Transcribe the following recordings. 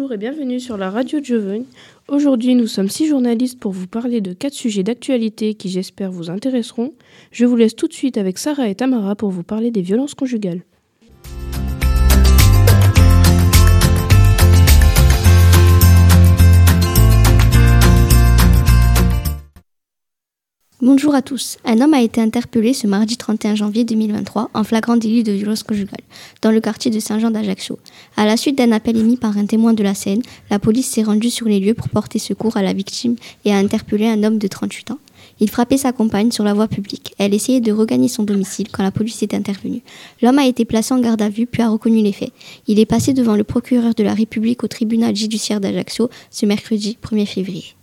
Bonjour et bienvenue sur la radio de Jovogne. Aujourd'hui, nous sommes six journalistes pour vous parler de quatre sujets d'actualité qui, j'espère, vous intéresseront. Je vous laisse tout de suite avec Sarah et Tamara pour vous parler des violences conjugales. Bonjour à tous. Un homme a été interpellé ce mardi 31 janvier 2023 en flagrant délit de violence conjugale dans le quartier de Saint-Jean d'Ajaccio. À la suite d'un appel émis par un témoin de la scène, la police s'est rendue sur les lieux pour porter secours à la victime et a interpellé un homme de 38 ans. Il frappait sa compagne sur la voie publique. Elle essayait de regagner son domicile quand la police est intervenue. L'homme a été placé en garde à vue puis a reconnu les faits. Il est passé devant le procureur de la République au tribunal judiciaire d'Ajaccio ce mercredi 1er février.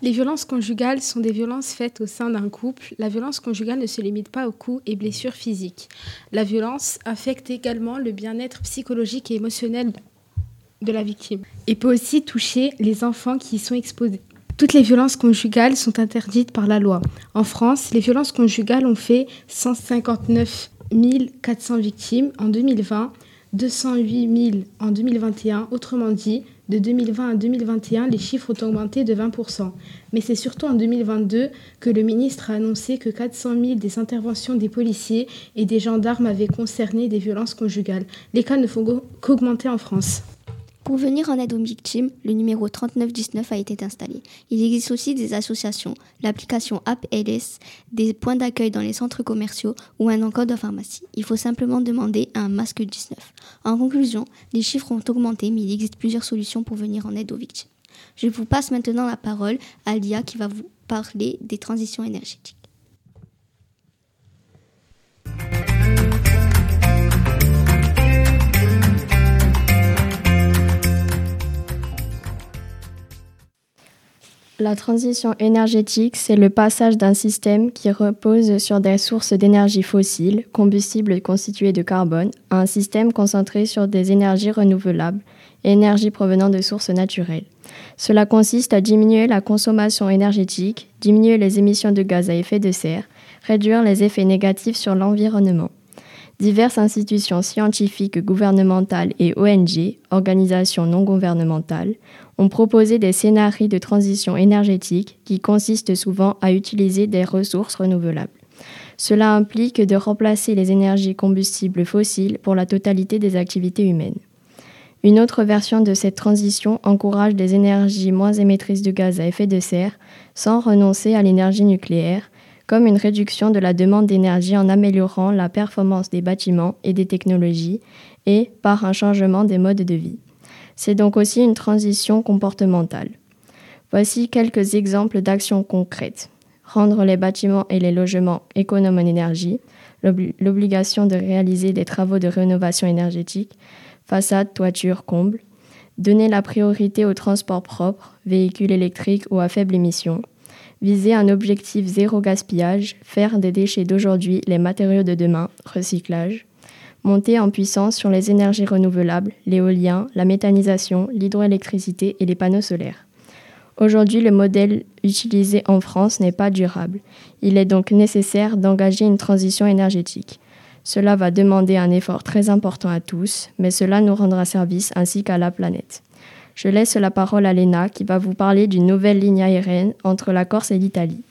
Les violences conjugales sont des violences faites au sein d'un couple. La violence conjugale ne se limite pas aux coups et blessures physiques. La violence affecte également le bien-être psychologique et émotionnel de la victime et peut aussi toucher les enfants qui y sont exposés. Toutes les violences conjugales sont interdites par la loi. En France, les violences conjugales ont fait 159 400 victimes en 2020, 208 000 en 2021. Autrement dit, de 2020 à 2021, les chiffres ont augmenté de 20%. Mais c'est surtout en 2022 que le ministre a annoncé que 400 000 des interventions des policiers et des gendarmes avaient concerné des violences conjugales. Les cas ne font qu'augmenter en France. Pour venir en aide aux victimes, le numéro 3919 a été installé. Il existe aussi des associations, l'application App LS, des points d'accueil dans les centres commerciaux ou un encode en pharmacie. Il faut simplement demander un masque 19. En conclusion, les chiffres ont augmenté, mais il existe plusieurs solutions pour venir en aide aux victimes. Je vous passe maintenant la parole à Lia qui va vous parler des transitions énergétiques. La transition énergétique, c'est le passage d'un système qui repose sur des sources d'énergie fossiles, combustibles constitués de carbone, à un système concentré sur des énergies renouvelables, énergie provenant de sources naturelles. Cela consiste à diminuer la consommation énergétique, diminuer les émissions de gaz à effet de serre, réduire les effets négatifs sur l'environnement. Diverses institutions scientifiques, gouvernementales et ONG, organisations non gouvernementales, ont proposé des scénarios de transition énergétique qui consistent souvent à utiliser des ressources renouvelables. Cela implique de remplacer les énergies combustibles fossiles pour la totalité des activités humaines. Une autre version de cette transition encourage des énergies moins émettrices de gaz à effet de serre sans renoncer à l'énergie nucléaire, comme une réduction de la demande d'énergie en améliorant la performance des bâtiments et des technologies et par un changement des modes de vie. C'est donc aussi une transition comportementale. Voici quelques exemples d'actions concrètes. Rendre les bâtiments et les logements économes en énergie, l'obligation de réaliser des travaux de rénovation énergétique, façade, toiture, comble, donner la priorité aux transports propres, véhicules électriques ou à faible émission, viser un objectif zéro gaspillage, faire des déchets d'aujourd'hui les matériaux de demain, recyclage, monter en puissance sur les énergies renouvelables, l'éolien, la méthanisation, l'hydroélectricité et les panneaux solaires. Aujourd'hui, le modèle utilisé en France n'est pas durable. Il est donc nécessaire d'engager une transition énergétique. Cela va demander un effort très important à tous, mais cela nous rendra service ainsi qu'à la planète. Je laisse la parole à Léna qui va vous parler d'une nouvelle ligne aérienne entre la Corse et l'Italie.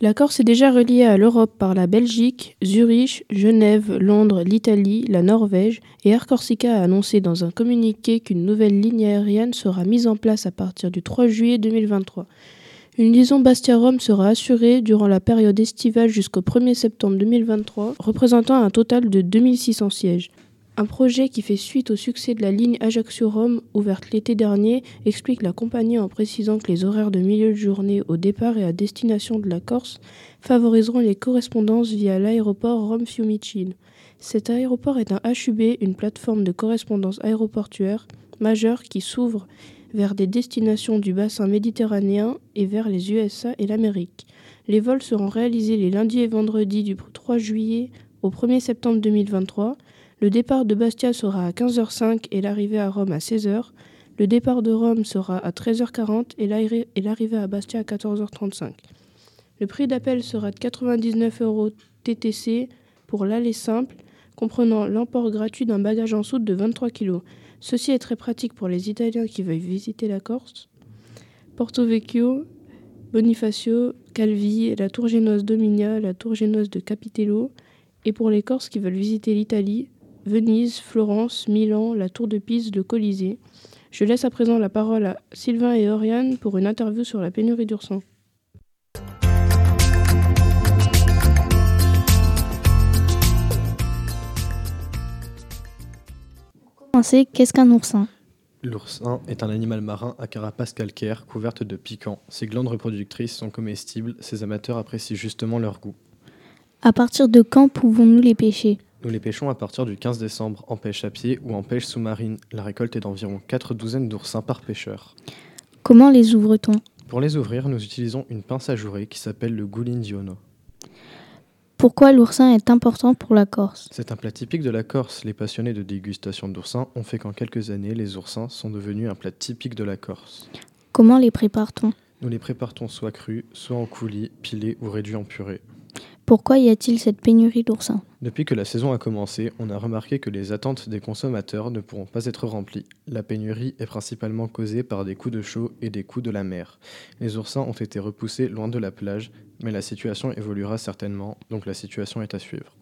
La Corse est déjà reliée à l'Europe par la Belgique, Zurich, Genève, Londres, l'Italie, la Norvège et Air Corsica a annoncé dans un communiqué qu'une nouvelle ligne aérienne sera mise en place à partir du 3 juillet 2023. Une liaison Bastia-Rome sera assurée durant la période estivale jusqu'au 1er septembre 2023, représentant un total de 2600 sièges. Un projet qui fait suite au succès de la ligne Ajaccio-Rome, ouverte l'été dernier, explique la compagnie en précisant que les horaires de milieu de journée au départ et à destination de la Corse favoriseront les correspondances via l'aéroport Rome-Fiumicino. Cet aéroport est un HUB, une plateforme de correspondance aéroportuaire majeure qui s'ouvre vers des destinations du bassin méditerranéen et vers les USA et l'Amérique. Les vols seront réalisés les lundis et vendredis du 3 juillet au 1er septembre 2023. Le départ de Bastia sera à 15h05 et l'arrivée à Rome à 16h. Le départ de Rome sera à 13h40 et l'arrivée à Bastia à 14h35. Le prix d'appel sera de 99 euros TTC pour l'aller simple, comprenant l'emport gratuit d'un bagage en soute de 23 kg. Ceci est très pratique pour les Italiens qui veulent visiter la Corse. Porto Vecchio, Bonifacio, Calvi, la tour génoise d'Ominia, la tour génoise de Capitello, et pour les Corses qui veulent visiter l'Italie, Venise, Florence, Milan, la tour de Pise, le Colisée. Je laisse à présent la parole à Sylvain et Oriane pour une interview sur la pénurie d'oursins. Qu'est-ce qu'un oursin? L'oursin est un animal marin à carapace calcaire couverte de piquants. Ses glandes reproductrices sont comestibles, ses amateurs apprécient justement leur goût. À partir de quand pouvons-nous les pêcher? Nous les pêchons à partir du 15 décembre en pêche à pied ou en pêche sous-marine. La récolte est d'environ 4 douzaines d'oursins par pêcheur. Comment les ouvre-t-on? Pour les ouvrir, nous utilisons une pince à jouer qui s'appelle le goulindiano. Pourquoi l'oursin est important pour la Corse? C'est un plat typique de la Corse. Les passionnés de dégustation d'oursins ont fait qu'en quelques années, les oursins sont devenus un plat typique de la Corse. Comment les prépare-t-on? Nous les préparons soit crus, soit en coulis, pilés ou réduits en purée. Pourquoi y a-t-il cette pénurie d'oursins? Depuis que la saison a commencé, on a remarqué que les attentes des consommateurs ne pourront pas être remplies. La pénurie est principalement causée par des coups de chaud et des coups de la mer. Les oursins ont été repoussés loin de la plage, mais la situation évoluera certainement, donc la situation est à suivre.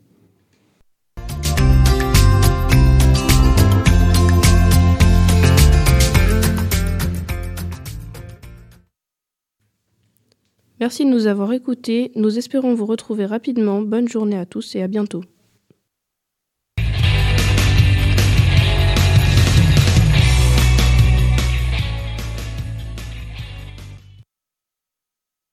Merci de nous avoir écoutés. Nous espérons vous retrouver rapidement. Bonne journée à tous et à bientôt.